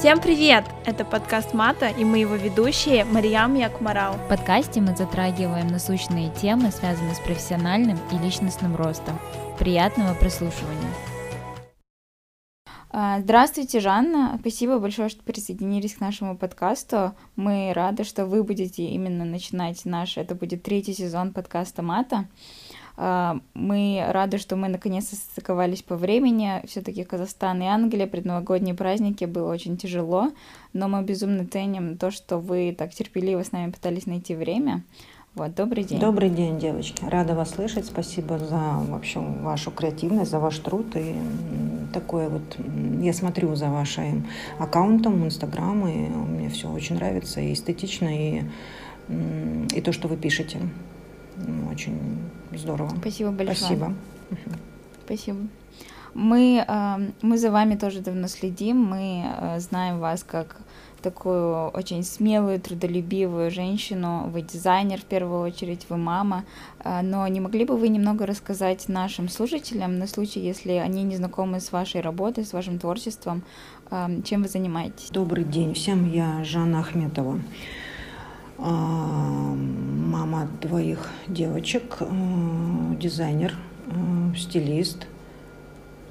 Всем привет! Это подкаст Мата, и мы его ведущие Мариям Якмарал. В подкасте мы затрагиваем насущные темы, связанные с профессиональным и личностным ростом. Приятного прослушивания! А, здравствуйте, Жанна. Спасибо большое, что присоединились к нашему подкасту. Мы рады, что вы будете именно начинать наш, это будет третий сезон подкаста Мата. А, мы рады, что мы наконец-то состыковались по времени. Все-таки Казахстан и Англия, предновогодние праздники, было очень тяжело, но мы безумно ценим то, что вы так терпеливо с нами пытались найти время. Вот, добрый день. Добрый день, девочки. Рада вас слышать. Спасибо за вообще вашу креативность, за ваш труд. И такое вот, я смотрю за вашим аккаунтом в Инстаграм, и мне все очень нравится, и эстетично, и, и то, что вы пишете. Очень здорово. Спасибо большое. Спасибо. Спасибо. Мы, мы за вами тоже давно следим, мы э, знаем вас как такую очень смелую, трудолюбивую женщину. Вы дизайнер в первую очередь, вы мама. А, но не могли бы вы немного рассказать нашим слушателям на случай, если они не знакомы с вашей работой, с вашим творчеством, чем вы занимаетесь? Добрый день всем, я Жанна Ахметова мама двоих девочек, дизайнер, стилист,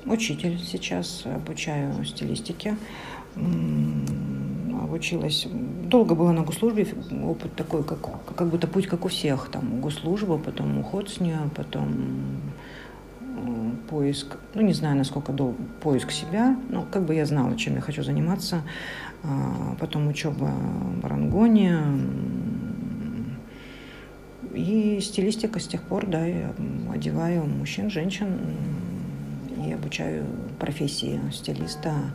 учитель сейчас, обучаю стилистике обучилась. Долго была на госслужбе, опыт такой, как, как будто путь, как у всех. Там госслужба, потом уход с нее, потом э, поиск, ну не знаю, насколько долго, поиск себя, ну как бы я знала, чем я хочу заниматься, а, потом учеба в Рангоне, и стилистика с тех пор, да, я одеваю мужчин, женщин и обучаю профессии стилиста,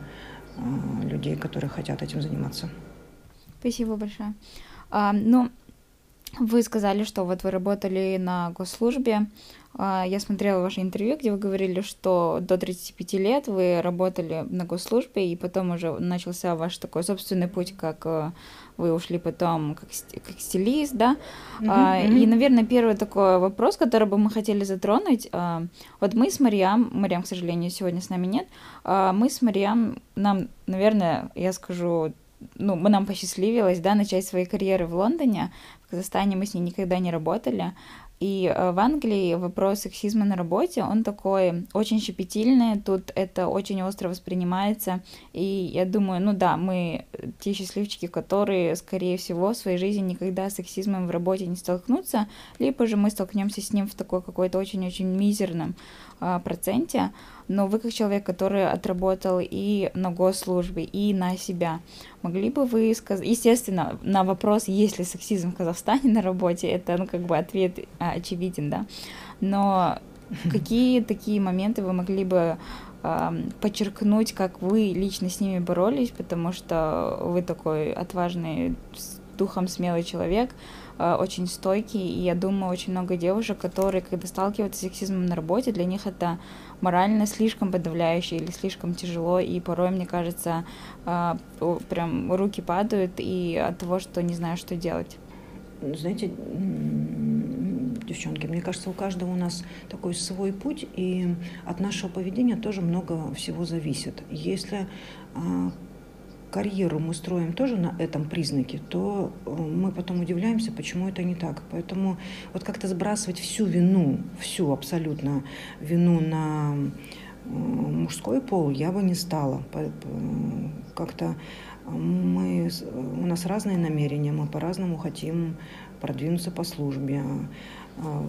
Э, людей, которые хотят этим заниматься. Спасибо большое. А, ну, вы сказали, что вот вы работали на госслужбе. А, я смотрела ваше интервью, где вы говорили, что до 35 лет вы работали на госслужбе, и потом уже начался ваш такой собственный путь, как э, вы ушли потом как, как стилист, да. Mm-hmm, mm-hmm. И, наверное, первый такой вопрос, который бы мы хотели затронуть. А, вот мы с Мариам, Мариам, к сожалению, сегодня с нами нет, мы с Мариам, нам, наверное, я скажу, ну, мы нам посчастливилось, да, начать свои карьеры в Лондоне. В Казахстане мы с ней никогда не работали. И э, в Англии вопрос сексизма на работе, он такой очень щепетильный, тут это очень остро воспринимается, и я думаю, ну да, мы те счастливчики, которые, скорее всего, в своей жизни никогда с сексизмом в работе не столкнутся, либо же мы столкнемся с ним в такой какой-то очень-очень мизерном а, проценте, но вы как человек, который отработал и на госслужбе, и на себя, могли бы вы сказать, естественно, на вопрос, есть ли сексизм в Казахстане на работе, это, ну, как бы ответ а, очевиден, да, но какие такие моменты вы могли бы э, подчеркнуть, как вы лично с ними боролись, потому что вы такой отважный, духом смелый человек, Э, очень стойкий, и я думаю, очень много девушек, которые, когда сталкиваются с сексизмом на работе, для них это морально слишком подавляюще или слишком тяжело, и порой, мне кажется, э, прям руки падают и от того, что не знаю, что делать. Знаете, девчонки, мне кажется, у каждого у нас такой свой путь, и от нашего поведения тоже много всего зависит. Если а, карьеру мы строим тоже на этом признаке, то э, мы потом удивляемся, почему это не так. Поэтому вот как-то сбрасывать всю вину, всю абсолютно вину на э, мужской пол я бы не стала. Как-то мы, у нас разные намерения, мы по-разному хотим продвинуться по службе. А,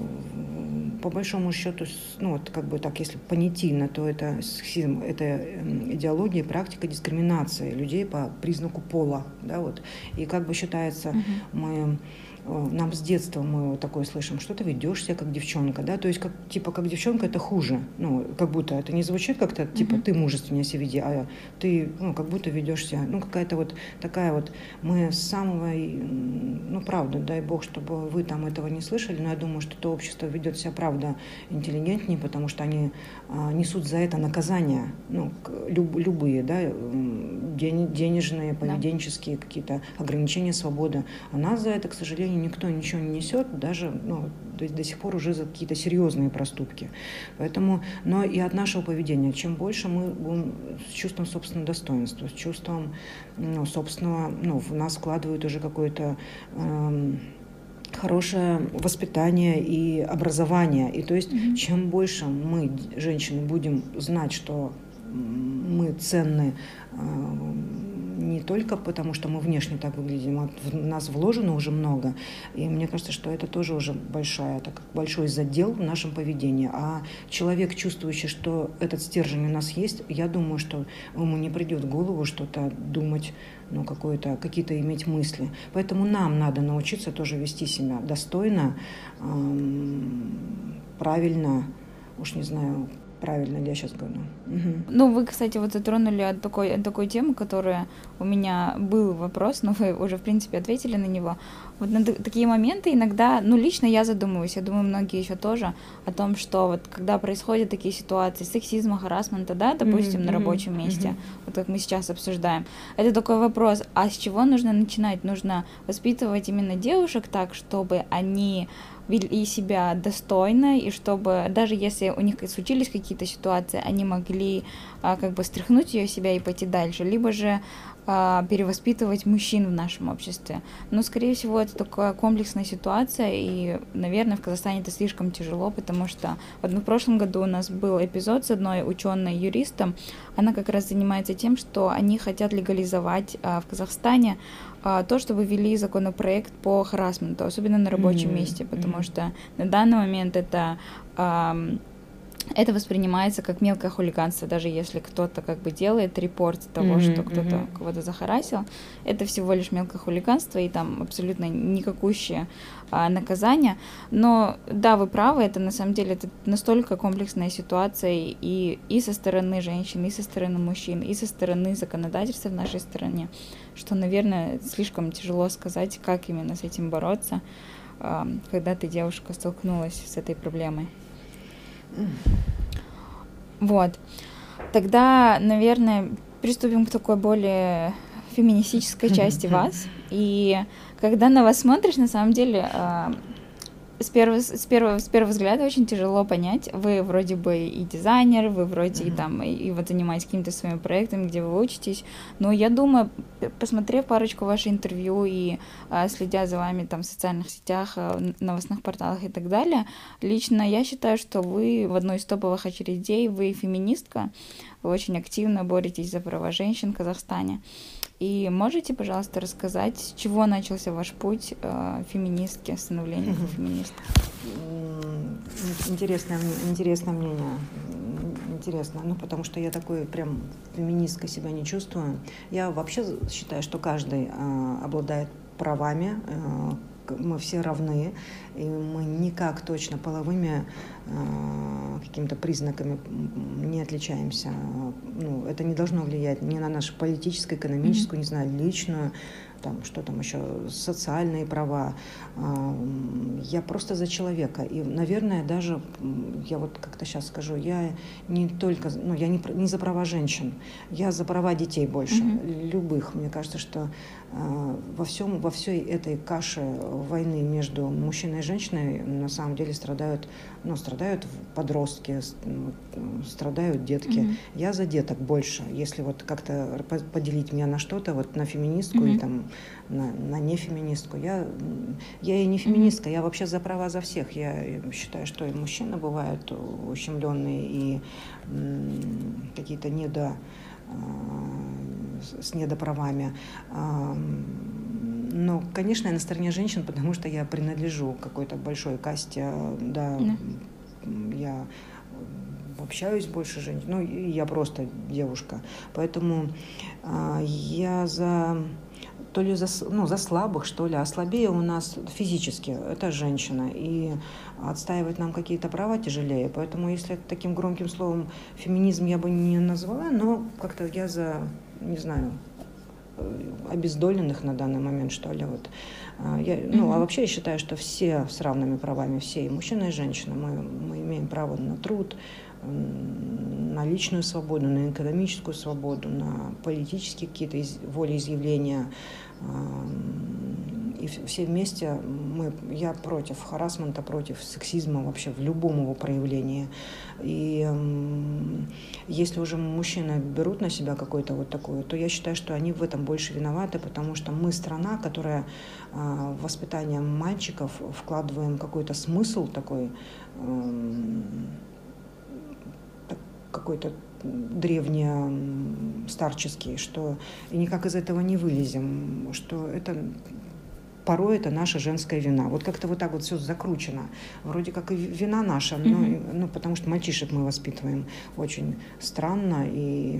по большому счету, ну вот как бы так, если понятийно, то это сексизм, это эм, идеология, практика дискриминации людей по признаку пола, да, вот. И как бы считается, uh-huh. мы Э, нам с детства мы такое слышим, что ты ведешь себя как девчонка, да, то есть как типа как девчонка это хуже, ну как будто это не звучит как-то типа ты мужественнее себя веди, а ты ну как будто ведешь себя, ну какая-то вот такая вот мы с самого, ну правда, дай бог, чтобы вы там этого не слышали, но я думаю, что это общество ведет себя правда интеллигентнее, потому что они а, несут за это наказания, ну люб, любые, да, денежные, поведенческие какие-то ограничения свободы, а нас за это, к сожалению наказания никто ничего не несет, даже ну, до, до сих пор уже за какие-то серьезные проступки. Поэтому, но и от нашего поведения, чем больше мы будем с чувством собственного достоинства, с чувством ну, собственного, ну, в нас вкладывают уже какое-то эм, хорошее воспитание и образование. И то есть, mm-hmm. чем больше мы, женщины, будем знать, что мы ценны э, не только потому, что мы внешне так выглядим, а в нас вложено уже много. И мне кажется, что это тоже уже большая, так, большой задел в нашем поведении. А человек, чувствующий, что этот стержень у нас есть, я думаю, что ему не придет в голову что-то думать, ну, какое-то, какие-то иметь мысли. Поэтому нам надо научиться тоже вести себя достойно, эм, правильно, уж не знаю, правильно ли я сейчас говорю. Угу. Ну, вы, кстати, вот затронули такой, такой темы, которая у меня был вопрос, но вы уже, в принципе, ответили на него. Вот на такие моменты иногда, ну, лично я задумываюсь, я думаю, многие еще тоже, о том, что вот когда происходят такие ситуации сексизма, харасмента, да, допустим, mm-hmm. на рабочем месте, mm-hmm. вот как мы сейчас обсуждаем, это такой вопрос, а с чего нужно начинать? Нужно воспитывать именно девушек так, чтобы они вели себя достойно, и чтобы даже если у них случились какие-то ситуации, они могли а, как бы стряхнуть ее себя и пойти дальше, либо же а, перевоспитывать мужчин в нашем обществе. Но, скорее всего, это такая комплексная ситуация, и, наверное, в Казахстане это слишком тяжело, потому что вот в прошлом году у нас был эпизод с одной ученой юристом, она как раз занимается тем, что они хотят легализовать а, в Казахстане то, чтобы ввели законопроект по харасменту, особенно на рабочем mm-hmm. месте, потому mm-hmm. что на данный момент это это воспринимается как мелкое хулиганство, даже если кто-то как бы делает репорт того, mm-hmm, что кто-то mm-hmm. кого-то захарасил, это всего лишь мелкое хулиганство и там абсолютно никакущее а, наказание. Но да, вы правы, это на самом деле это настолько комплексная ситуация и, и со стороны женщин, и со стороны мужчин, и со стороны законодательства в нашей стране, что, наверное, слишком тяжело сказать, как именно с этим бороться, когда ты девушка столкнулась с этой проблемой. Вот. Тогда, наверное, приступим к такой более феминистической части вас. И когда на вас смотришь, на самом деле, с первого, с, первого, с первого взгляда очень тяжело понять. Вы вроде бы и дизайнер, вы вроде mm-hmm. и там, и, и вот занимаетесь какими-то своими проектами, где вы учитесь. Но я думаю, посмотрев парочку ваших интервью и а, следя за вами там в социальных сетях, а, новостных порталах и так далее, лично я считаю, что вы в одной из топовых очередей, вы феминистка, вы очень активно боретесь за права женщин в Казахстане. И можете, пожалуйста, рассказать, с чего начался ваш путь э, феминистки, становления угу. феминистки? Интересное, интересное мнение. Интересно, ну потому что я такой прям феминисткой себя не чувствую. Я вообще считаю, что каждый э, обладает правами, э, мы все равны, и мы никак точно половыми э, какими-то признаками не отличаемся. Ну, это не должно влиять ни на нашу политическую, экономическую, mm-hmm. не знаю, личную там, что там еще, социальные права. Я просто за человека. И, наверное, даже, я вот как-то сейчас скажу, я не только, ну, я не, не за права женщин, я за права детей больше, mm-hmm. любых. Мне кажется, что а, во всем, во всей этой каше войны между мужчиной и женщиной на самом деле страдают, ну, страдают подростки, страдают детки. Mm-hmm. Я за деток больше. Если вот как-то поделить меня на что-то, вот на феминистку mm-hmm. и там на, на нефеминистку. Я, я и не феминистка, mm-hmm. я вообще за права за всех. Я считаю, что и мужчины бывают ущемленные, и какие-то недо а, с недоправами. Но, конечно, я на стороне женщин, потому что я принадлежу какой-то большой касте, да, mm. я общаюсь больше женщин, ну, я просто девушка. Поэтому э, я за то ли за, ну, за слабых, что ли, а слабее у нас физически, это женщина, и отстаивать нам какие-то права тяжелее, поэтому если таким громким словом феминизм я бы не назвала, но как-то я за, не знаю, обездоленных на данный момент, что ли, вот. А, я, ну, а вообще я считаю, что все с равными правами, все, и мужчина, и женщина, мы, мы имеем право на труд, на личную свободу, на экономическую свободу, на политические какие-то из, волеизъявления, и все вместе мы, я против харасмента, против сексизма вообще в любом его проявлении. И если уже мужчины берут на себя какое-то вот такое, то я считаю, что они в этом больше виноваты, потому что мы страна, которая в воспитание мальчиков вкладываем какой-то смысл такой, какой-то древне старческий, что и никак из этого не вылезем, что это порой это наша женская вина. Вот как-то вот так вот все закручено. Вроде как и вина наша, но, mm-hmm. ну, потому что мальчишек мы воспитываем очень странно и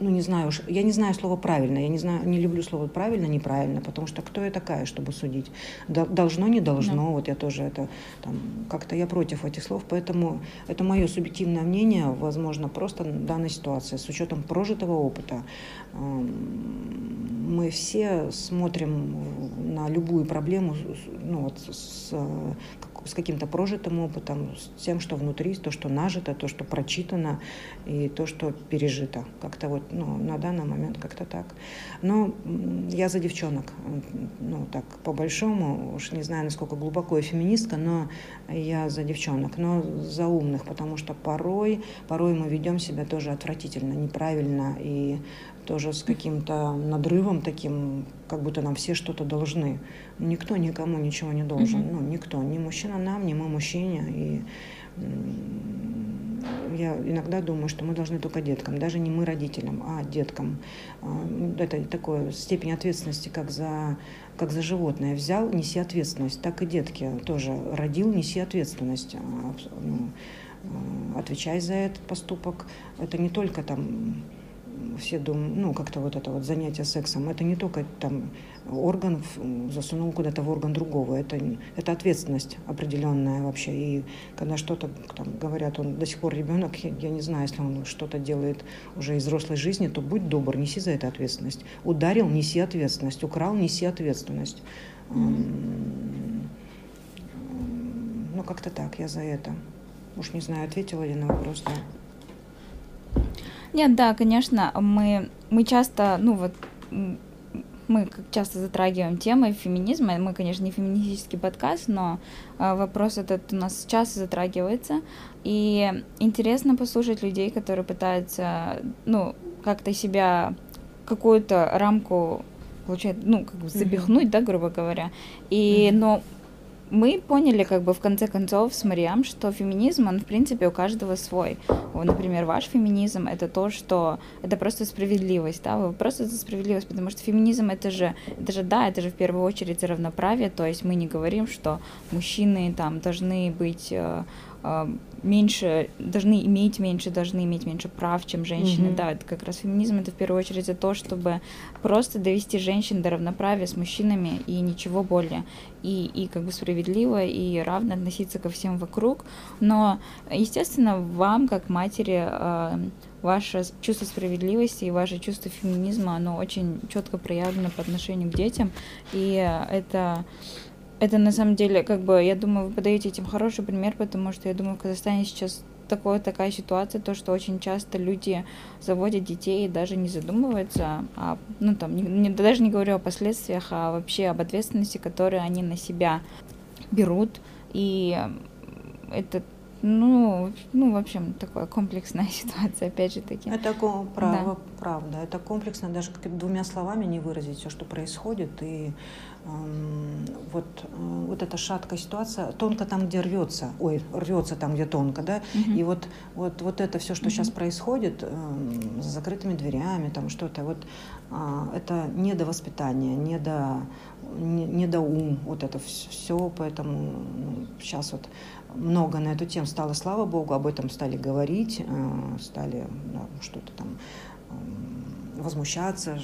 ну не знаю уж, я не знаю слова правильно, я не знаю, не люблю слово правильно, неправильно, потому что кто я такая, чтобы судить? Должно, не должно, да. вот я тоже это, там, как-то я против этих слов, поэтому это мое субъективное мнение, возможно, просто в данной ситуации, с учетом прожитого опыта. Мы все смотрим на любую проблему, ну вот с, с каким-то прожитым опытом, с тем, что внутри, то, что нажито, то, что прочитано и то, что пережито. Как-то вот ну, на данный момент как-то так. Но я за девчонок. Ну, так, по-большому, уж не знаю, насколько глубоко я феминистка, но я за девчонок, но за умных, потому что порой, порой мы ведем себя тоже отвратительно, неправильно и тоже с каким-то надрывом таким, как будто нам все что-то должны. Никто никому ничего не должен. Mm-hmm. Ну, никто. Ни мужчина нам, ни мы мужчине. И я иногда думаю, что мы должны только деткам, даже не мы родителям, а деткам. А, это такое степень ответственности, как за, как за животное. Взял, неси ответственность. Так и детки тоже. Родил, неси ответственность. А, ну, а, отвечай за этот поступок. Это не только там все думают, ну, как-то вот это вот занятие сексом, это не только там орган засунул куда-то в орган другого, это, это ответственность определенная вообще. И когда что-то там говорят, он до сих пор ребенок, я, я не знаю, если он что-то делает уже из взрослой жизни, то будь добр, неси за это ответственность. Ударил, неси ответственность. Украл, неси ответственность. Mm-hmm. Ну, как-то так, я за это. Уж не знаю, ответила ли на вопрос, да. Нет, да, конечно, мы, мы часто, ну вот, мы часто затрагиваем темы феминизма. Мы, конечно, не феминистический подкаст, но э, вопрос этот у нас часто затрагивается. И интересно послушать людей, которые пытаются, ну, как-то себя какую-то рамку получает, ну, как бы запихнуть, mm-hmm. да, грубо говоря. И, mm-hmm. но мы поняли, как бы в конце концов с Мариам, что феминизм, он в принципе у каждого свой. Вот, например, ваш феминизм это то, что это просто справедливость, да, вы просто за справедливость, потому что феминизм это же, это же да, это же в первую очередь равноправие, то есть мы не говорим, что мужчины там должны быть э, меньше, должны иметь меньше, должны иметь меньше прав, чем женщины. Mm-hmm. Да, это как раз феминизм, это в первую очередь за то, чтобы просто довести женщин до равноправия с мужчинами и ничего более. И, и как бы справедливо и равно относиться ко всем вокруг. Но, естественно, вам, как матери, э, ваше чувство справедливости и ваше чувство феминизма, оно очень четко проявлено по отношению к детям. И это это на самом деле, как бы, я думаю, вы подаете этим хороший пример, потому что я думаю, в Казахстане сейчас такое, такая ситуация, то, что очень часто люди заводят детей и даже не задумываются, а, ну, там, не, не, даже не говорю о последствиях, а вообще об ответственности, которую они на себя берут, и это ну, ну, в общем, такая комплексная ситуация, опять же таки. Это право, да. правда. Это комплексно, даже двумя словами не выразить все, что происходит. И вот, э, вот эта шаткая ситуация, тонко там, где рвется, ой, рвется там, где тонко, да, угу. и вот, вот, вот это все, что угу. сейчас происходит э, за закрытыми дверями, там что-то, вот э, это не до воспитания, не до, не, не до ум, вот это все, поэтому ну, сейчас вот много на эту тему стало, слава богу, об этом стали говорить, э, стали да, что-то там э, возмущаться,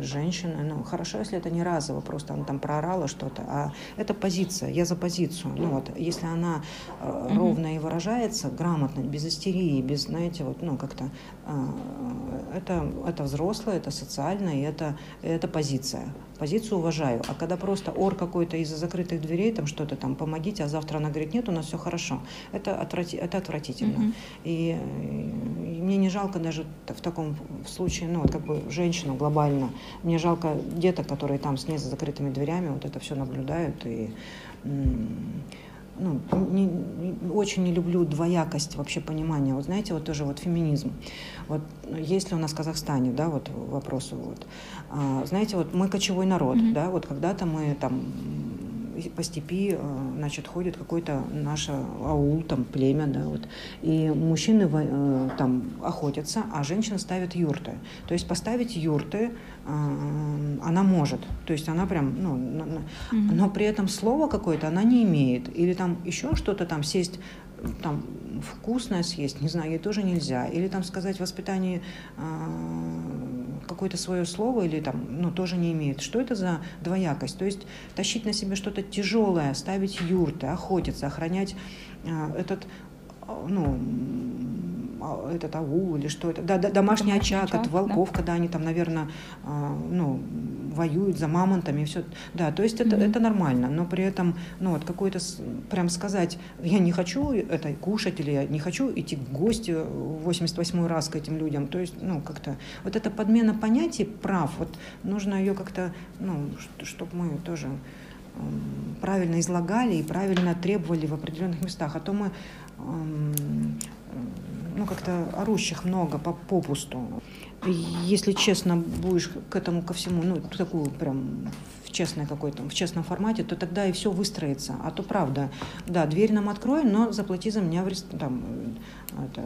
женщины. Ну, хорошо, если это не разово, просто она там проорала что-то, а это позиция, я за позицию. Ну вот, если она э, ровно и выражается, грамотно, без истерии, без, знаете, вот, ну, как-то, э, это, это взрослое, это социально, и это, это позиция. Позицию уважаю. А когда просто ор какой-то из-за закрытых дверей, там что-то там, помогите, а завтра она говорит, нет, у нас все хорошо, это, отврати, это отвратительно. Mm-hmm. И, и мне не жалко даже в таком случае, ну, как бы женщину глобально. Мне жалко деток, которые там с ней за закрытыми дверями вот это все наблюдают и ну, не, не, очень не люблю двоякость вообще понимания. Вот знаете, вот тоже вот феминизм. Вот есть ли у нас в Казахстане, да, вот вопрос вот. А, знаете, вот мы кочевой народ, mm-hmm. да, вот когда-то мы там по степи, э, значит, ходит какой-то наш аул, там, племя, да, вот, и мужчины э, там охотятся, а женщины ставят юрты. То есть поставить юрты э, она может, то есть она прям, ну, но при этом слова какое-то она не имеет, или там еще что-то там сесть там вкусное съесть, не знаю, ей тоже нельзя. Или там сказать в воспитании э, какое-то свое слово, или там, ну, тоже не имеет. Что это за двоякость? То есть тащить на себе что-то тяжелое, ставить юрты, охотиться, охранять э, этот, ну, этот аул или что это, да, домашний очаг, очаг от волков, да? когда они там, наверное, ну, воюют за мамонтами и все. Да, то есть это, mm-hmm. это нормально, но при этом, ну вот какой-то, прям сказать, я не хочу это кушать или я не хочу идти в гости в 88 раз к этим людям, то есть, ну, как-то, вот эта подмена понятий прав, вот нужно ее как-то, ну, чтобы мы тоже правильно излагали и правильно требовали в определенных местах, а то мы ну, как-то орущих много по попусту. Если честно будешь к этому ко всему, ну, такую прям в честной какой-то, в честном формате, то тогда и все выстроится. А то правда, да, дверь нам откроем, но заплати за меня в рест... там, это,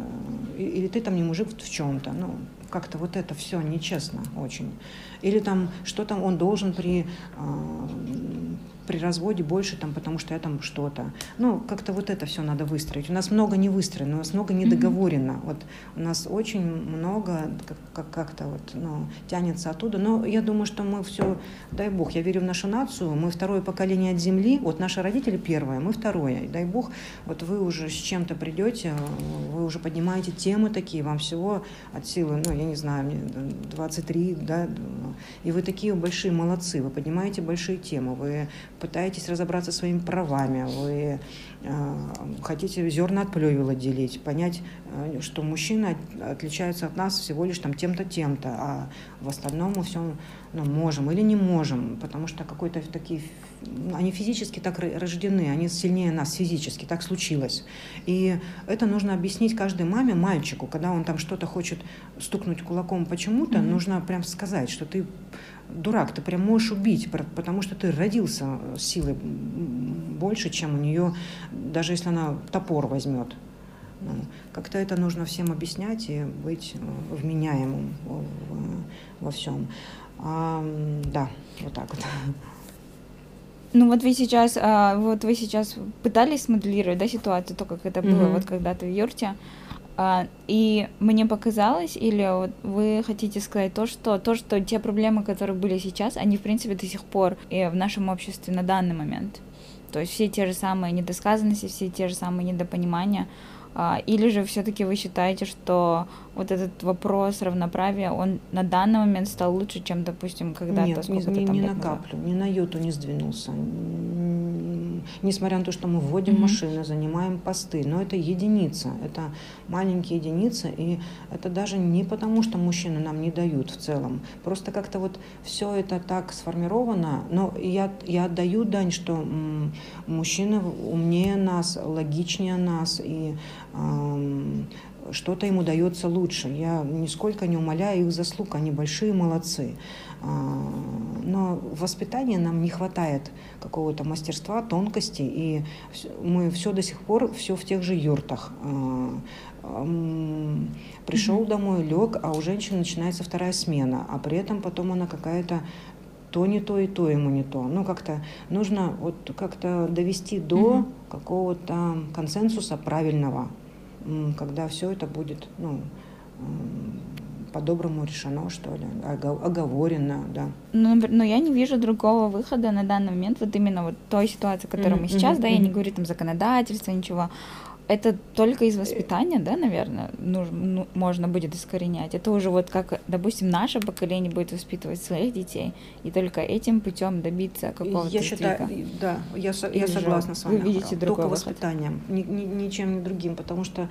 или ты там не мужик в чем-то. Ну, как-то вот это все нечестно очень. Или там что там он должен при а, при разводе больше, там, потому что я там что-то. Ну, как-то вот это все надо выстроить. У нас много не выстроено, у нас много не договорено. Mm-hmm. Вот у нас очень много как- как-то вот, ну, тянется оттуда. Но я думаю, что мы все, дай бог, я верю в нашу нацию, мы второе поколение от земли, вот наши родители первое, мы второе. И дай бог, вот вы уже с чем-то придете, вы уже поднимаете темы такие, вам всего от силы, ну, я не знаю, мне 23, да, и вы такие большие молодцы, вы поднимаете большие темы, вы пытаетесь разобраться своими правами, вы э, хотите зерна от плевел отделить, понять, э, что мужчина отличается от нас всего лишь там тем-то, тем-то, а в остальном мы все ну, можем или не можем, потому что какой-то такие, они физически так рождены, они сильнее нас физически, так случилось. И это нужно объяснить каждой маме, мальчику, когда он там что-то хочет стукнуть кулаком почему-то, mm-hmm. нужно прям сказать, что ты дурак, ты прям можешь убить, потому что ты родился с силой больше, чем у нее, даже если она топор возьмет. Ну, как-то это нужно всем объяснять и быть э, вменяемым во всем. А, да, вот так вот. Ну вот вы сейчас, а, вот вы сейчас пытались смоделировать, да, ситуацию, то, как это было mm-hmm. вот когда-то в юрте. А, и мне показалось, или вы хотите сказать то, что то, что те проблемы, которые были сейчас, они в принципе до сих пор и в нашем обществе на данный момент. То есть все те же самые недосказанности, все те же самые недопонимания. А, или же все-таки вы считаете, что вот этот вопрос равноправия, он на данный момент стал лучше, чем, допустим, когда-то? Нет, не, не, не на каплю, не на йоту не сдвинулся несмотря на то, что мы вводим mm-hmm. машины, занимаем посты, но это единица, это маленькие единицы, и это даже не потому, что мужчины нам не дают в целом, просто как-то вот все это так сформировано, но я, я отдаю дань, что мужчины умнее нас, логичнее нас, и что-то им удается лучше. Я нисколько не умоляю их заслуг, они большие молодцы. А, но в воспитании нам не хватает какого-то мастерства, тонкости, и мы все до сих пор все в тех же юртах. А, Пришел домой, лег, а у женщины начинается вторая смена, а при этом потом она какая-то то не то и то ему не то. Ну, как-то нужно вот как-то довести до mm-hmm. какого-то консенсуса правильного, когда все это будет, ну, по-доброму решено, что ли, оговорено, да. Ну, но я не вижу другого выхода на данный момент, вот именно вот той ситуации, в которой mm-hmm. мы сейчас, mm-hmm. да, я не говорю там законодательство, ничего, это только из воспитания, да, наверное, нужно, ну, можно будет искоренять. Это уже вот как, допустим, наше поколение будет воспитывать своих детей, и только этим путем добиться какого-то Я считаю, сдвига. да, я, я согласна с вы вами. видите другой Только выход? воспитанием, ни- ни- ничем не другим, потому что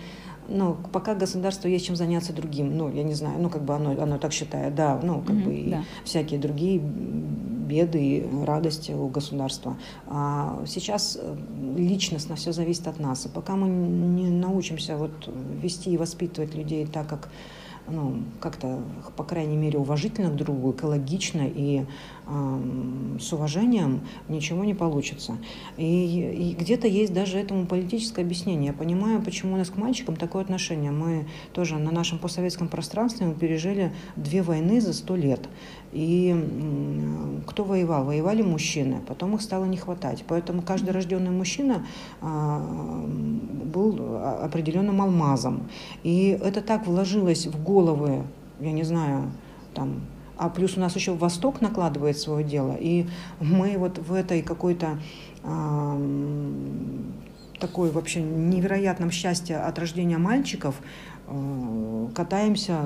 ну, пока государству есть чем заняться другим, ну, я не знаю, ну, как бы оно, оно так считает, да, ну, как Мгм, бы и да. всякие другие беды и радости у государства. А сейчас э, личностно все зависит от нас. И пока мы не научимся вот вести и воспитывать людей так, как ну, как-то, по крайней мере, уважительно к другу, экологично и ам, с уважением, ничего не получится. И, и где-то есть даже этому политическое объяснение. Я понимаю, почему у нас к мальчикам такое отношение. Мы тоже на нашем постсоветском пространстве мы пережили две войны за сто лет. И м, кто воевал? Воевали мужчины, потом их стало не хватать. Поэтому каждый рожденный мужчина а, был а, определенным алмазом. И это так вложилось в головы, я не знаю, там, а плюс у нас еще Восток накладывает свое дело, и мы вот в этой какой-то ам, такой вообще невероятном счастье от рождения мальчиков э, катаемся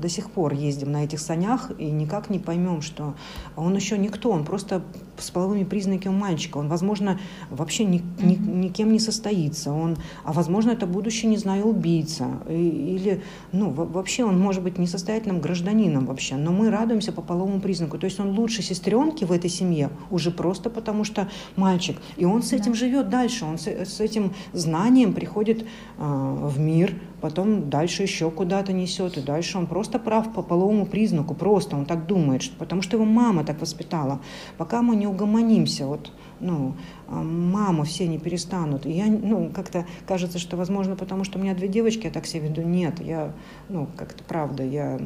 до сих пор, ездим на этих санях и никак не поймем, что он еще никто, он просто с половыми признаками мальчика, он, возможно, вообще ни, ни- никем не состоится, он, а возможно, это будущий, не знаю, убийца, и- или, ну, во- вообще он может быть несостоятельным гражданином вообще, но мы радуемся по половому признаку, то есть он лучше сестренки в этой семье уже просто потому, что мальчик, и он с этим живет дальше, он с, с этим знанием приходит а, в мир, потом дальше еще куда-то несет, и дальше он просто прав по половому признаку, просто он так думает, что, потому что его мама так воспитала. Пока мы не угомонимся, вот, ну, а, маму все не перестанут. И я, ну, как-то кажется, что, возможно, потому что у меня две девочки, я так себя веду. Нет, я, ну, как-то правда, я,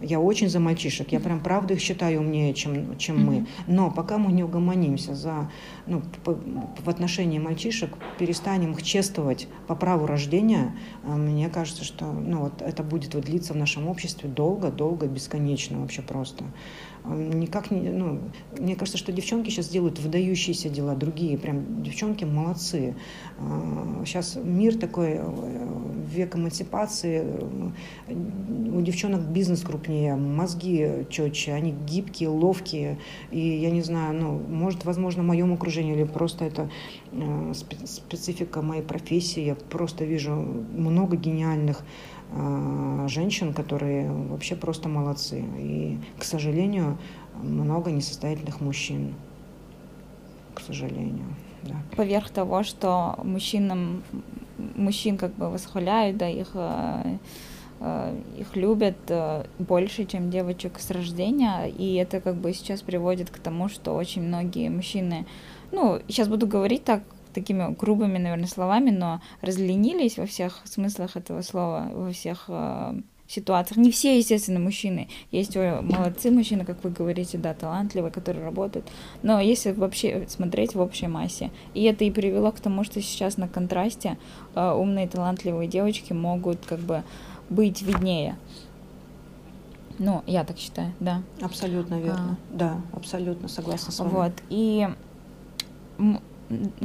я очень за мальчишек. Я прям правда их считаю умнее, чем, чем мы. Но пока мы не угомонимся за, ну, в отношении мальчишек, перестанем их чествовать по праву рождения, а, мне кажется, что ну, вот это будет вот длиться в нашем обществе долго, долго, бесконечно вообще просто. А, Никак не, ну, мне кажется, что девчонки сейчас делают выдающиеся дела, другие прям девчонки молодцы. Сейчас мир такой, э, век эмансипации, у девчонок бизнес крупнее, мозги четче, они гибкие, ловкие, и я не знаю, ну, может, возможно, в моем окружении или просто это э, спе- специфика моей профессии, я просто вижу много гениальных э, женщин, которые вообще просто молодцы. И, к сожалению, много несостоятельных мужчин. К сожалению, да. Поверх того, что мужчинам, мужчин как бы восхваляют, да, их, э, их любят больше, чем девочек с рождения, и это как бы сейчас приводит к тому, что очень многие мужчины, ну, сейчас буду говорить так, такими грубыми, наверное, словами, но разленились во всех смыслах этого слова, во всех э, ситуациях. Не все, естественно, мужчины. Есть молодцы мужчины, как вы говорите, да, талантливые, которые работают. Но если вообще смотреть в общей массе. И это и привело к тому, что сейчас на контрасте э, умные, талантливые девочки могут как бы быть виднее. Ну, я так считаю, да. Абсолютно верно. Да, абсолютно согласна с вами. Вот. И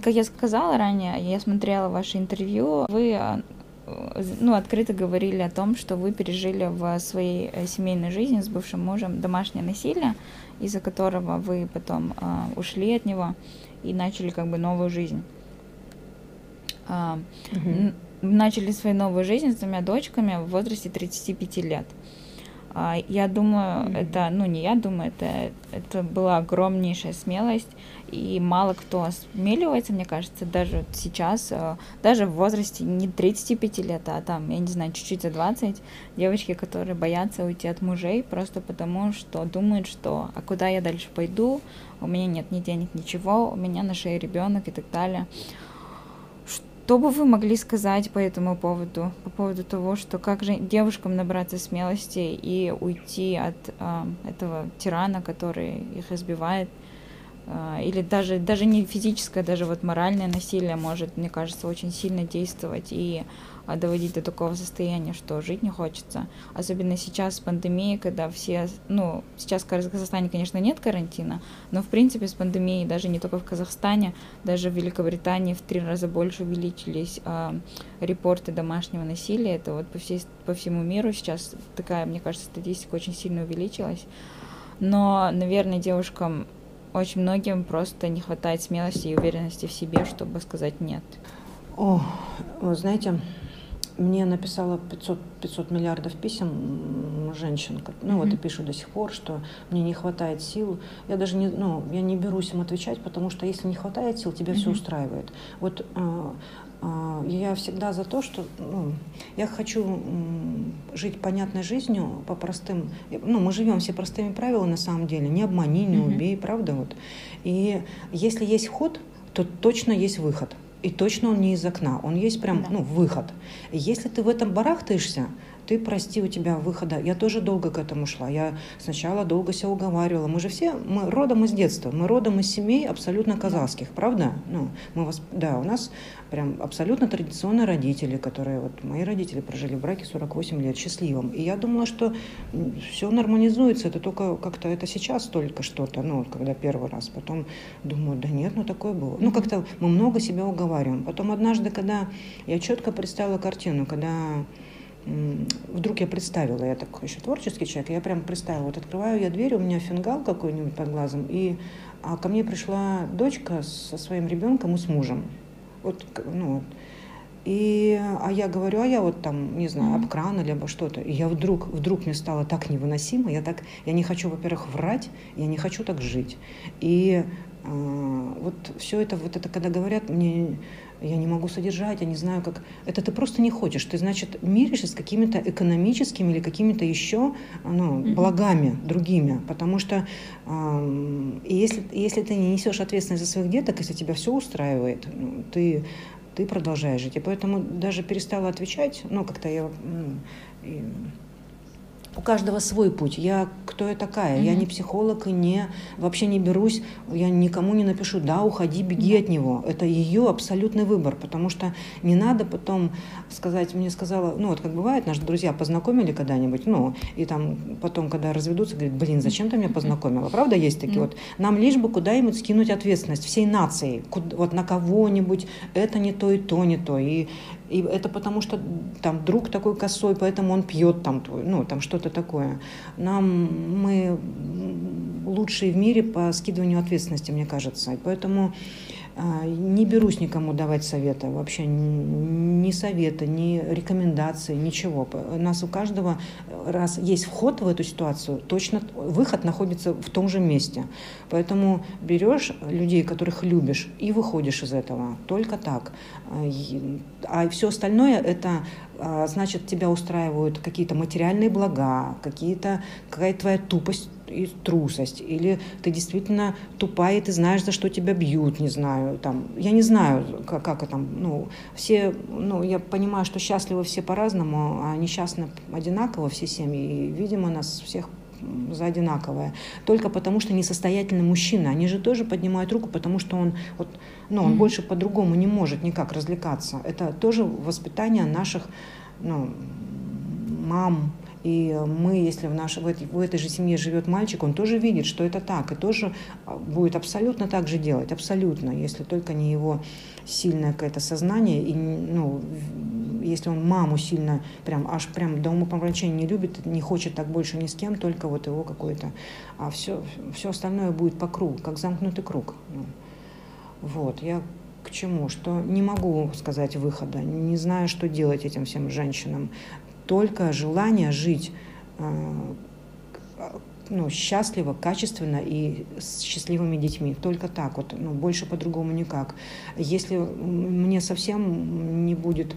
как я сказала ранее, я смотрела ваше интервью, вы а, э, ну, открыто говорили о том, что вы пережили в своей э, семейной жизни с бывшим мужем домашнее насилие, из-за которого вы потом а, ушли от него и начали как бы новую жизнь. Мгм. н- начали свою новую жизнь с двумя дочками в возрасте 35 лет. Я думаю, Мгм. это, ну не я думаю, это, это была огромнейшая смелость, и мало кто осмеливается, мне кажется, даже вот сейчас, э, даже в возрасте не 35 лет, а там, я не знаю, чуть-чуть за 20, девочки, которые боятся уйти от мужей просто потому, что думают, что а куда я дальше пойду, у меня нет ни денег, ничего, у меня на шее ребенок и так далее. Что бы вы могли сказать по этому поводу, по поводу того, что как же девушкам набраться смелости и уйти от а, этого тирана, который их избивает, а, или даже, даже не физическое, даже вот моральное насилие может, мне кажется, очень сильно действовать. И доводить до такого состояния, что жить не хочется. Особенно сейчас с пандемией, когда все, ну, сейчас в Казахстане, конечно, нет карантина, но в принципе с пандемией даже не только в Казахстане, даже в Великобритании в три раза больше увеличились э, репорты домашнего насилия. Это вот по, всей, по всему миру сейчас такая, мне кажется, статистика очень сильно увеличилась. Но, наверное, девушкам очень многим просто не хватает смелости и уверенности в себе, чтобы сказать нет. О, вы знаете, мне написало 500, 500 миллиардов писем женщин, ну mm-hmm. вот и пишут до сих пор, что мне не хватает сил. Я даже не, ну, я не берусь им отвечать, потому что если не хватает сил, тебя mm-hmm. все устраивает. Вот э, э, я всегда за то, что ну, я хочу э, жить понятной жизнью по простым, ну мы живем все простыми правилами на самом деле, не обмани, не убей, mm-hmm. правда вот. И если есть вход, то точно есть выход. И точно он не из окна, он есть прям, да. ну, выход. Если ты в этом барахтаешься, ты прости, у тебя выхода. Я тоже долго к этому шла. Я сначала долго себя уговаривала. Мы же все, мы родом из детства, мы родом из семей абсолютно казахских, правда? Ну, мы вас, да, у нас прям абсолютно традиционные родители, которые, вот мои родители прожили в браке 48 лет счастливым. И я думала, что все нормализуется, это только как-то, это сейчас только что-то, ну, когда первый раз. Потом думаю, да нет, ну такое было. Ну, как-то мы много себя уговариваем. Потом однажды, когда я четко представила картину, когда вдруг я представила, я так еще творческий человек, я прям представила, вот открываю я дверь, у меня фингал какой-нибудь под глазом, и а ко мне пришла дочка со своим ребенком и с мужем. Вот, ну, и, а я говорю, а я вот там, не знаю, об кран или обо что-то. И я вдруг, вдруг мне стало так невыносимо, я так, я не хочу, во-первых, врать, я не хочу так жить. И э, вот все это, вот это, когда говорят, мне я не могу содержать, я не знаю, как... Это ты просто не хочешь. Ты, значит, миришься с какими-то экономическими или какими-то еще ну, благами другими. Потому что э, если, если ты не несешь ответственность за своих деток, если тебя все устраивает, ну, ты, ты продолжаешь жить. И поэтому даже перестала отвечать, ну, как-то я... Ну, у каждого свой путь. Я кто я такая? Mm-hmm. Я не психолог и не вообще не берусь, я никому не напишу, да, уходи, беги mm-hmm. от него. Это ее абсолютный выбор, потому что не надо потом сказать, мне сказала, ну вот как бывает, наши друзья познакомили когда-нибудь, ну, и там потом, когда разведутся, говорят, блин, зачем ты меня познакомила? Правда, есть такие mm-hmm. вот. Нам лишь бы куда-нибудь скинуть ответственность всей нации, вот на кого-нибудь, это не то и то не то. И и это потому что там друг такой косой, поэтому он пьет там, ну, там что-то такое. Нам мы лучшие в мире по скидыванию ответственности, мне кажется. И поэтому не берусь никому давать совета, вообще ни совета, ни рекомендации, ничего. У нас у каждого, раз есть вход в эту ситуацию, точно выход находится в том же месте. Поэтому берешь людей, которых любишь, и выходишь из этого. Только так. А все остальное это а, значит, тебя устраивают какие-то материальные блага, какие-то, какая-то твоя тупость и трусость, или ты действительно тупая, и ты знаешь, за что тебя бьют, не знаю, там, я не знаю, как, как там, ну, все, ну, я понимаю, что счастливы все по-разному, а несчастны одинаково все семьи, и, видимо, нас всех за одинаковое. Только потому, что несостоятельный мужчина. Они же тоже поднимают руку, потому что он, вот, ну, он mm-hmm. больше по-другому не может никак развлекаться. Это тоже воспитание наших ну, мам, и мы, если в, нашей, в, этой, в этой же семье живет мальчик, он тоже видит, что это так, и тоже а, будет абсолютно так же делать, абсолютно, если только не его сильное какое-то сознание, и, ну, если он маму сильно, прям, аж прям до умопомрачения не любит, не хочет так больше ни с кем, только вот его какой-то, а все, все остальное будет по кругу, как замкнутый круг. Ну, вот, я к чему? Что не могу сказать выхода, не знаю, что делать этим всем женщинам только желание жить э, ну, счастливо, качественно и с счастливыми детьми. Только так вот, ну, больше по-другому никак. Если мне совсем не будет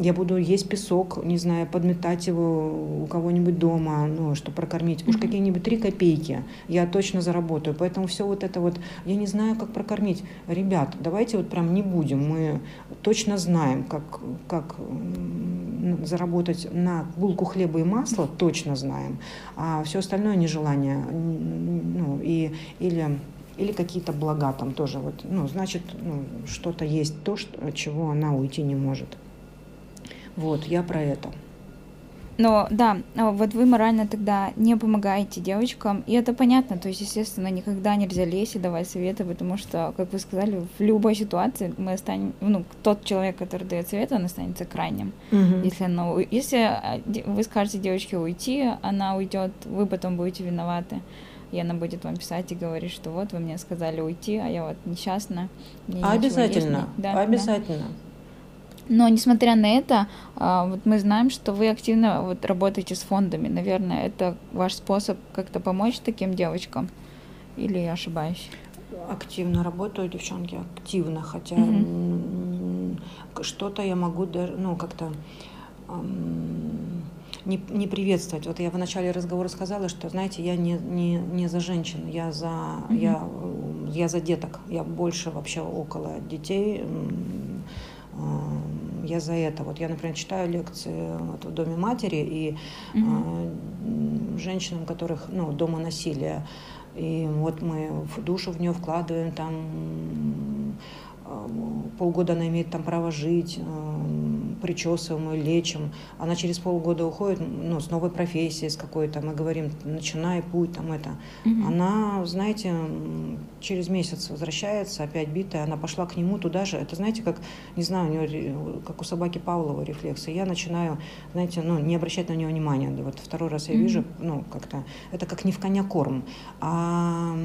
я буду есть песок, не знаю, подметать его у кого-нибудь дома, ну, чтобы прокормить. Уж какие-нибудь три копейки я точно заработаю. Поэтому все вот это вот, я не знаю, как прокормить. Ребят, давайте вот прям не будем. Мы точно знаем, как, как заработать на булку хлеба и масла, точно знаем. А все остальное нежелание. Ну, и, или или какие-то блага там тоже. Вот, ну, значит, ну, что-то есть то, что, от чего она уйти не может. Вот, я про это. Но да, а вот вы морально тогда не помогаете девочкам, и это понятно, то есть, естественно, никогда нельзя лезть и давать советы, потому что, как вы сказали, в любой ситуации мы останем, ну, тот человек, который дает совет, он останется крайним. Мгм. Если, она, если а, вы скажете девочке уйти, она уйдет, вы потом будете виноваты. И она будет вам писать и говорить, что вот вы мне сказали уйти, а я вот несчастна. есть, Обязательно, не- да, да. обязательно. Но несмотря на это, а, вот мы знаем, что вы активно вот работаете с фондами. Наверное, это ваш способ как-то помочь таким девочкам? Или я ошибаюсь? Активно работаю, девчонки, активно, хотя к- что-то я могу даже, ну, как-то не, не приветствовать. Вот я в начале разговора сказала, что, знаете, я не, не, не за женщин, я за, Мгм. я, я за деток, я больше вообще около детей, ам, я за это. Вот я, например, читаю лекции вот в Доме матери, и а, м, женщинам, которых, ну, дома насилия, и вот мы в душу в нее вкладываем, там полгода она имеет там право жить, причесываем ее, лечим. Она через полгода уходит ну, с новой профессией, с какой-то, мы говорим, начинай путь, там это. Мгм. Она, знаете, через месяц возвращается, опять битая, она пошла к нему туда же. Это, знаете, как, не знаю, у нее, как у собаки Павлова рефлексы. Я начинаю, знаете, ну, не обращать на нее внимания. Вот второй раз я Мгм. вижу, ну, как-то, это как не в коня корм, а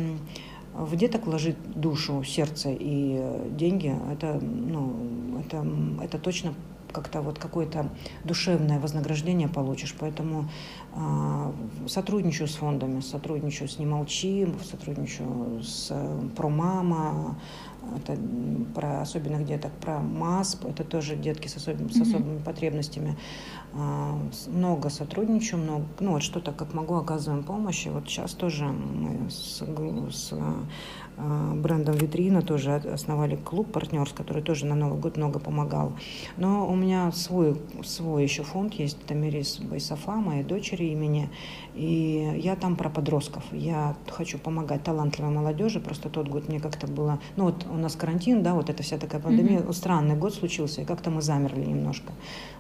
в деток вложить душу, сердце и э, деньги, это, ну, это, это точно как-то вот какое-то душевное вознаграждение получишь. Поэтому а, сотрудничаю с фондами, сотрудничаю с «Не молчи», сотрудничаю с э, «Промама», это про особенных деток, про МАСП, это тоже детки с, с Мгм. особыми потребностями. А, Много сотрудничаю, много, ну вот что-то как могу оказываем помощь. И вот сейчас тоже мы с, с брендом «Витрина» тоже основали клуб партнерс, который тоже на Новый год много помогал. Но у меня свой, свой еще фонд есть, это Мирис Байсафа, моей дочери имени. И я там про подростков. Я хочу помогать талантливой молодежи. Просто тот год мне как-то было... Ну вот у нас карантин, да, вот эта вся такая пандемия. Мгм. Странный год случился, и как-то мы замерли немножко.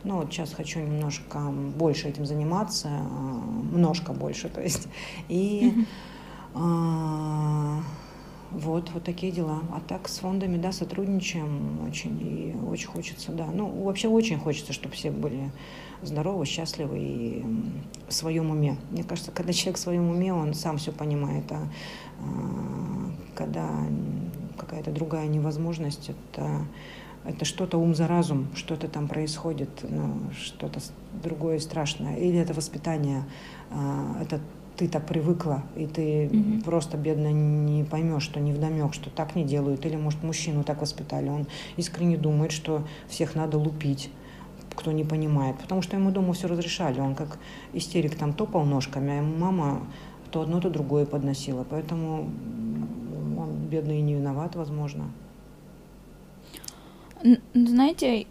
Ну вот сейчас хочу немножко больше этим заниматься, а, немножко больше, то есть. И Мгм. Вот, вот такие дела. А так с фондами, да, сотрудничаем очень. И очень хочется, да. Ну, вообще очень хочется, чтобы все были здоровы, счастливы и в своем уме. Мне кажется, когда человек в своем уме, он сам все понимает. А, а, когда какая-то другая невозможность, это, это что-то ум за разум, что-то там происходит, ну, что-то другое страшное. Или это воспитание, а, это ты так привыкла, и ты Мгм. просто бедно не поймешь, что не вдомек, что так не делают. Или, может, мужчину так воспитали. Он искренне думает, что всех надо лупить кто не понимает, потому что ему дома все разрешали, он как истерик там топал ножками, а ему мама то одно, то другое подносила, поэтому он бедный и не виноват, возможно. Знаете,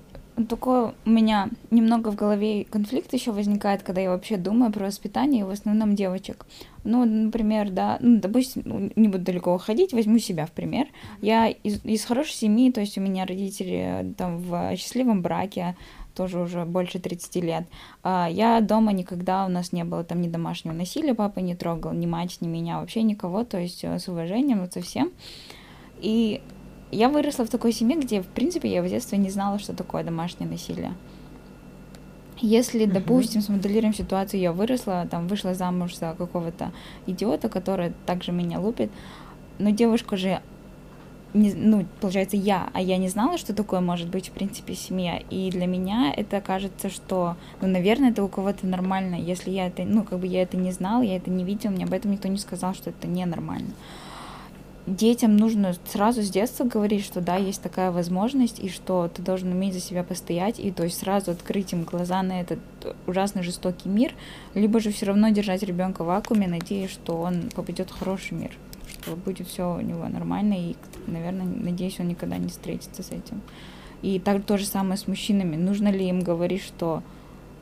такое у меня немного в голове конфликт еще возникает, когда я вообще думаю про воспитание, в основном девочек. Ну, например, да, ну, допустим, ну, не буду далеко уходить, возьму себя в пример. Я из, из хорошей семьи, то есть у меня родители э, там в счастливом браке, тоже уже больше 30 лет. А Я дома никогда, у нас не было там ни домашнего насилия, папа не трогал, ни мать, ни меня, вообще никого, то есть э, с уважением, вот со всем. И я выросла в такой семье, где, в принципе, я в детстве не знала, что такое домашнее насилие. Если, Мгм. допустим, смоделируем ситуацию, я выросла, там, вышла замуж за какого-то идиота, который также меня лупит, но девушка же, не- ну, получается, я, а я не знала, что такое может быть, в принципе, семья. И для меня это кажется, что, ну, наверное, это у кого-то нормально. Если я это, ну, как бы я это не знала, я это не видела, мне об этом никто не сказал, что это ненормально детям нужно сразу с детства говорить, что да, есть такая возможность, и что ты должен уметь за себя постоять, и то есть сразу открыть им глаза на этот ужасно жестокий мир, либо же все равно держать ребенка в вакууме, надеясь, что он попадет в хороший мир, что будет все у него нормально, и, наверное, надеюсь, он никогда не встретится с этим. И так то же самое с мужчинами. Нужно ли им говорить, что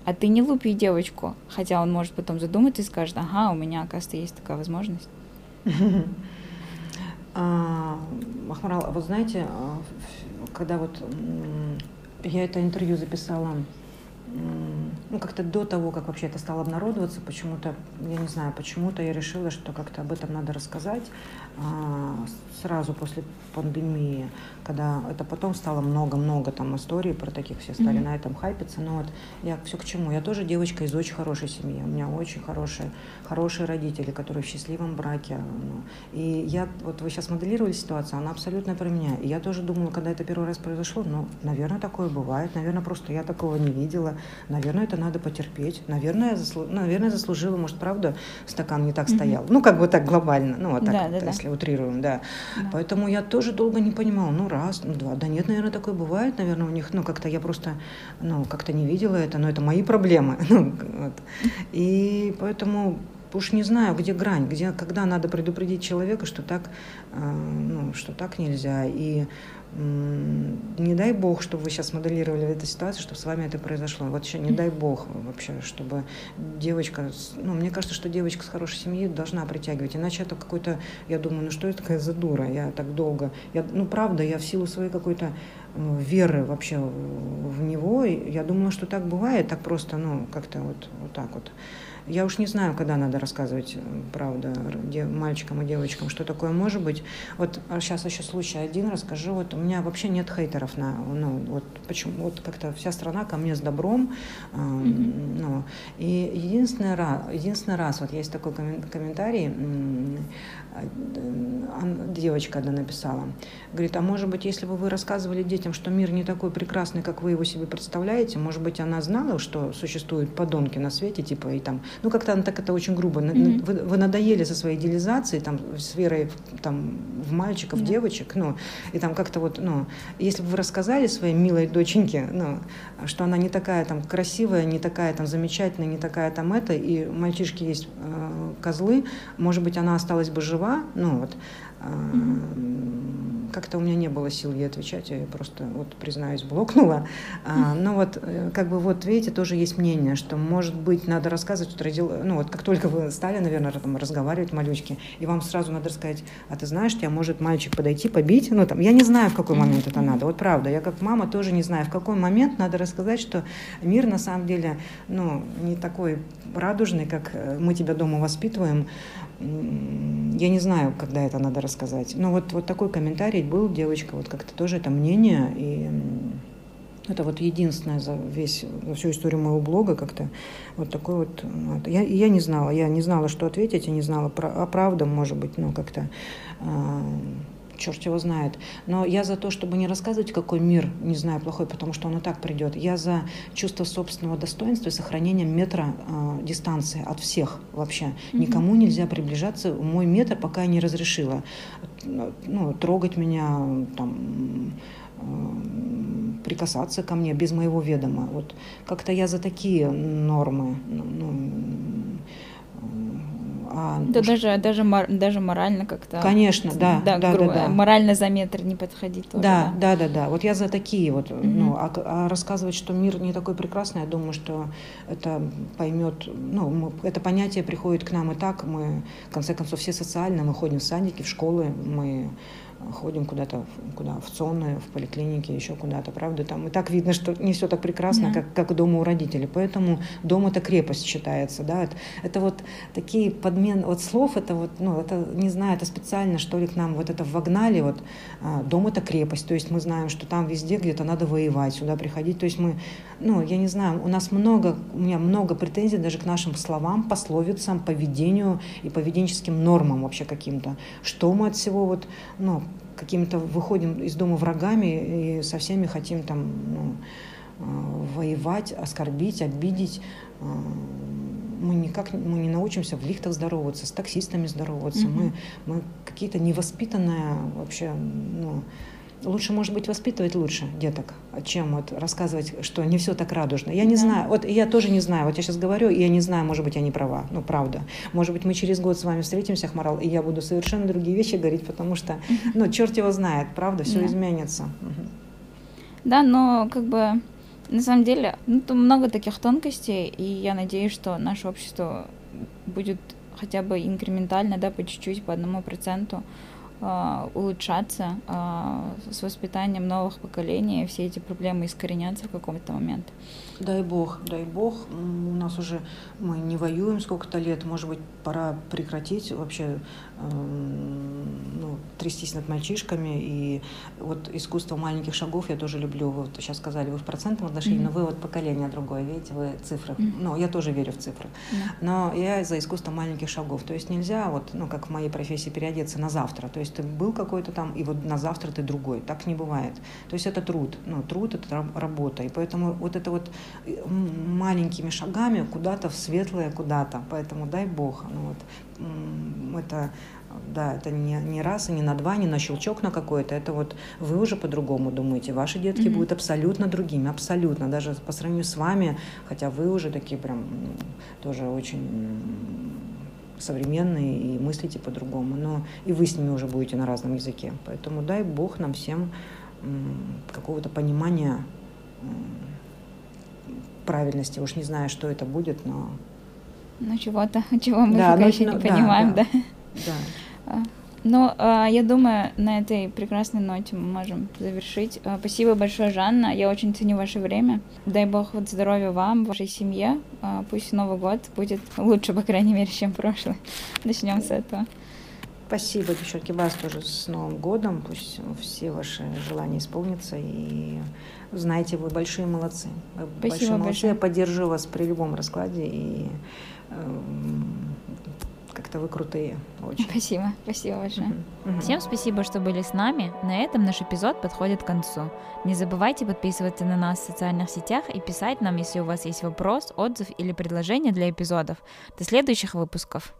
а ты не лупи девочку, хотя он может потом задуматься и скажет, ага, у меня, оказывается, есть такая возможность. А, Ахмарал, а вот знаете, а, когда вот я это интервью записала ну, как-то до того, как вообще это стало обнародоваться, почему-то, я не знаю, почему-то я решила, что как-то об этом надо рассказать а, сразу после пандемии, когда это потом стало много-много там историй про таких, все стали mm-hmm. на этом хайпиться, но вот я все к чему, я тоже девочка из очень хорошей семьи, у меня очень хорошие, хорошие родители, которые в счастливом браке, ну, и я, вот вы сейчас моделировали ситуацию, она абсолютно про меня, и я тоже думала, когда это первый раз произошло, ну, наверное, такое бывает, наверное, просто я такого не видела, наверное, это надо потерпеть, наверное, заслу... наверное, заслужила, может, правда, стакан не так mm-hmm. стоял, ну, как бы так глобально, ну, вот так, да, вот, да, если да. утрируем, да. да. Поэтому я тоже долго не понимала, ну, раз, ну, два, да нет, наверное, такое бывает, наверное, у них, ну, как-то я просто, ну, как-то не видела это, но это мои проблемы, ну, вот. И поэтому уж не знаю, где грань, где, когда надо предупредить человека, что так, э, ну, что так нельзя, и не дай бог, чтобы вы сейчас моделировали эту ситуацию, чтобы с вами это произошло. Вот еще не дай бог вообще, чтобы девочка, ну, мне кажется, что девочка с хорошей семьи должна притягивать, иначе это какой-то, я думаю, ну что это такая за дура, я так долго, я, ну правда, я в силу своей какой-то веры вообще в него, я думала, что так бывает, так просто, ну, как-то вот, вот так вот. Я уж не знаю, когда надо рассказывать, э, правда, мальчикам и девочкам, что такое может быть. Вот сейчас а еще случай один расскажу. Вот у меня вообще нет хейтеров на, ну, вот почему, вот как-то вся страна ко мне с добром. mm-hmm. ну, и единственный раз, единственный раз, вот есть такой комментарий, девочка одна написала. Говорит, а может быть, если бы вы рассказывали детям, что мир не такой прекрасный, как вы его себе представляете, может быть, она знала, что существуют подонки на свете, типа, и там, ну, как-то она так это очень грубо. Mm-hmm. Вы, вы надоели со своей идеализацией, там, с верой там, в мальчиков, mm-hmm. девочек, ну, и там как-то вот, ну, если бы вы рассказали своей милой доченьке, ну, что она не такая там красивая, не такая там замечательная, не такая там это, и мальчишки есть э, козлы, может быть, она осталась бы жива, жива, ну вот, mm-hmm. как-то у меня не было сил ей отвечать, я просто, вот, признаюсь, блокнула. Mm-hmm. Но вот, э, как бы, вот, видите, тоже есть мнение, что, может быть, надо рассказывать, что родил, ну, вот, как только вы стали, наверное, там, разговаривать, малючки, и вам сразу надо сказать, а ты знаешь, тебя может мальчик подойти, побить, ну, там, я не знаю, в какой момент mm-hmm. это надо, вот правда, я как мама тоже не знаю, в какой момент надо рассказать, что мир, на самом деле, ну, не такой радужный, как э, мы тебя дома воспитываем, я не знаю, когда это надо рассказать. Но вот, вот такой комментарий был, девочка, вот как-то тоже это мнение, и это вот единственное за весь за всю историю моего блога как-то вот такой вот. вот. Я, я не знала, я не знала, что ответить, я не знала, про, а правда, может быть, ну как-то э, черт его знает. Но я за то, чтобы не рассказывать, какой мир, не знаю, плохой, потому что он и так придет. Я за чувство собственного достоинства и сохранение метра э, дистанции от всех вообще. Mm-hmm. Никому нельзя приближаться мой метр, пока я не разрешила. Ну, трогать меня, там, э, прикасаться ко мне без моего ведома. Вот как-то я за такие нормы. Ну, а, да уж... даже, даже, мор, даже морально как-то. Конечно, да. Да, да, грубо, да, да. Морально за метр не подходить тоже. Да, да, да, да. да. Вот я за такие вот. Угу. Ну, а, а рассказывать, что мир не такой прекрасный, я думаю, что это поймет, ну, мы, это понятие приходит к нам и так. Мы, в конце концов, все социально, мы ходим в садики, в школы, мы ходим куда-то, куда, в ЦОНы, в поликлинике, еще куда-то, правда, там и так видно, что не все так прекрасно, mm-hmm. как, как дома у родителей, поэтому дом это крепость считается, да, это, это вот такие подмен, вот слов, это вот, ну, это, не знаю, это специально, что ли, к нам вот это вогнали, вот, а, дом это крепость, то есть мы знаем, что там везде где-то надо воевать, сюда приходить, то есть мы, ну, я не знаю, у нас много, у меня много претензий даже к нашим словам, пословицам, поведению и поведенческим нормам вообще каким-то, что мы от всего вот, ну, какими-то выходим из дома врагами и со всеми хотим там ну, э, воевать, оскорбить, обидеть. Э, мы никак мы не научимся в лифтах здороваться, с таксистами здороваться. Mm-hmm. Мы, мы какие-то невоспитанные вообще, ну, лучше, может быть, воспитывать лучше деток, чем вот рассказывать, что не все так радужно. Я не да. знаю, вот я тоже не знаю, вот я сейчас говорю, и я не знаю, может быть, я не права, ну, правда. Может быть, мы через год с вами встретимся, Ахмарал, и я буду совершенно другие вещи говорить, потому что, ну, черт его знает, правда, все да. изменится. Да, но как бы на самом деле, ну, там много таких тонкостей, и я надеюсь, что наше общество будет хотя бы инкрементально, да, по чуть-чуть, по одному проценту улучшаться э, с воспитанием новых поколений, все эти проблемы искоренятся в какой-то момент. Дай бог, дай бог. У нас уже мы не воюем сколько-то лет, может быть, пора прекратить вообще эм, ну, трястись над мальчишками. И вот искусство маленьких шагов я тоже люблю. Вот сейчас сказали, вы в процентном отношении, mm-hmm. но вы вот поколение другое, видите, вы цифры. Mm-hmm. Ну, я тоже верю в цифры. Mm-hmm. Но я за искусство маленьких шагов. То есть нельзя вот, ну, как в моей профессии, переодеться на завтра. То есть ты был какой-то там, и вот на завтра ты другой. Так не бывает. То есть это труд. Ну, труд — это работа. И поэтому вот это вот маленькими шагами куда-то в светлое, куда-то. Поэтому дай Бог. Ну, вот, это да, это не, не раз и не на два, не на щелчок на какой-то. Это вот вы уже по-другому думаете. Ваши детки mm-hmm. будут абсолютно другими, абсолютно. Даже по сравнению с вами, хотя вы уже такие прям тоже очень современные и мыслите по-другому. Но и вы с ними уже будете на разном языке. Поэтому дай Бог нам всем какого-то понимания правильности. Уж не знаю, что это будет, но... Ну, чего-то, чего мы да, пока ну, еще не да, понимаем, да. Да. да. Ну, а, я думаю, на этой прекрасной ноте мы можем завершить. А, спасибо большое, Жанна. Я очень ценю ваше время. Дай бог вот здоровья вам, вашей семье. А, пусть Новый год будет лучше, по крайней мере, чем прошлый. Начнем с этого. Спасибо, девчонки, вас тоже с Новым годом. Пусть все ваши желания исполнятся. И знаете, вы большие молодцы. Вы Спасибо большие молодцы. Большое. Я поддержу вас при любом раскладе. И э, как-то вы крутые. Очень. Спасибо. Спасибо большое. Всем спасибо, что были с нами. На этом наш эпизод подходит к концу. Не забывайте подписываться на нас в социальных сетях и писать нам, если у вас есть вопрос, отзыв или предложение для эпизодов. До следующих выпусков.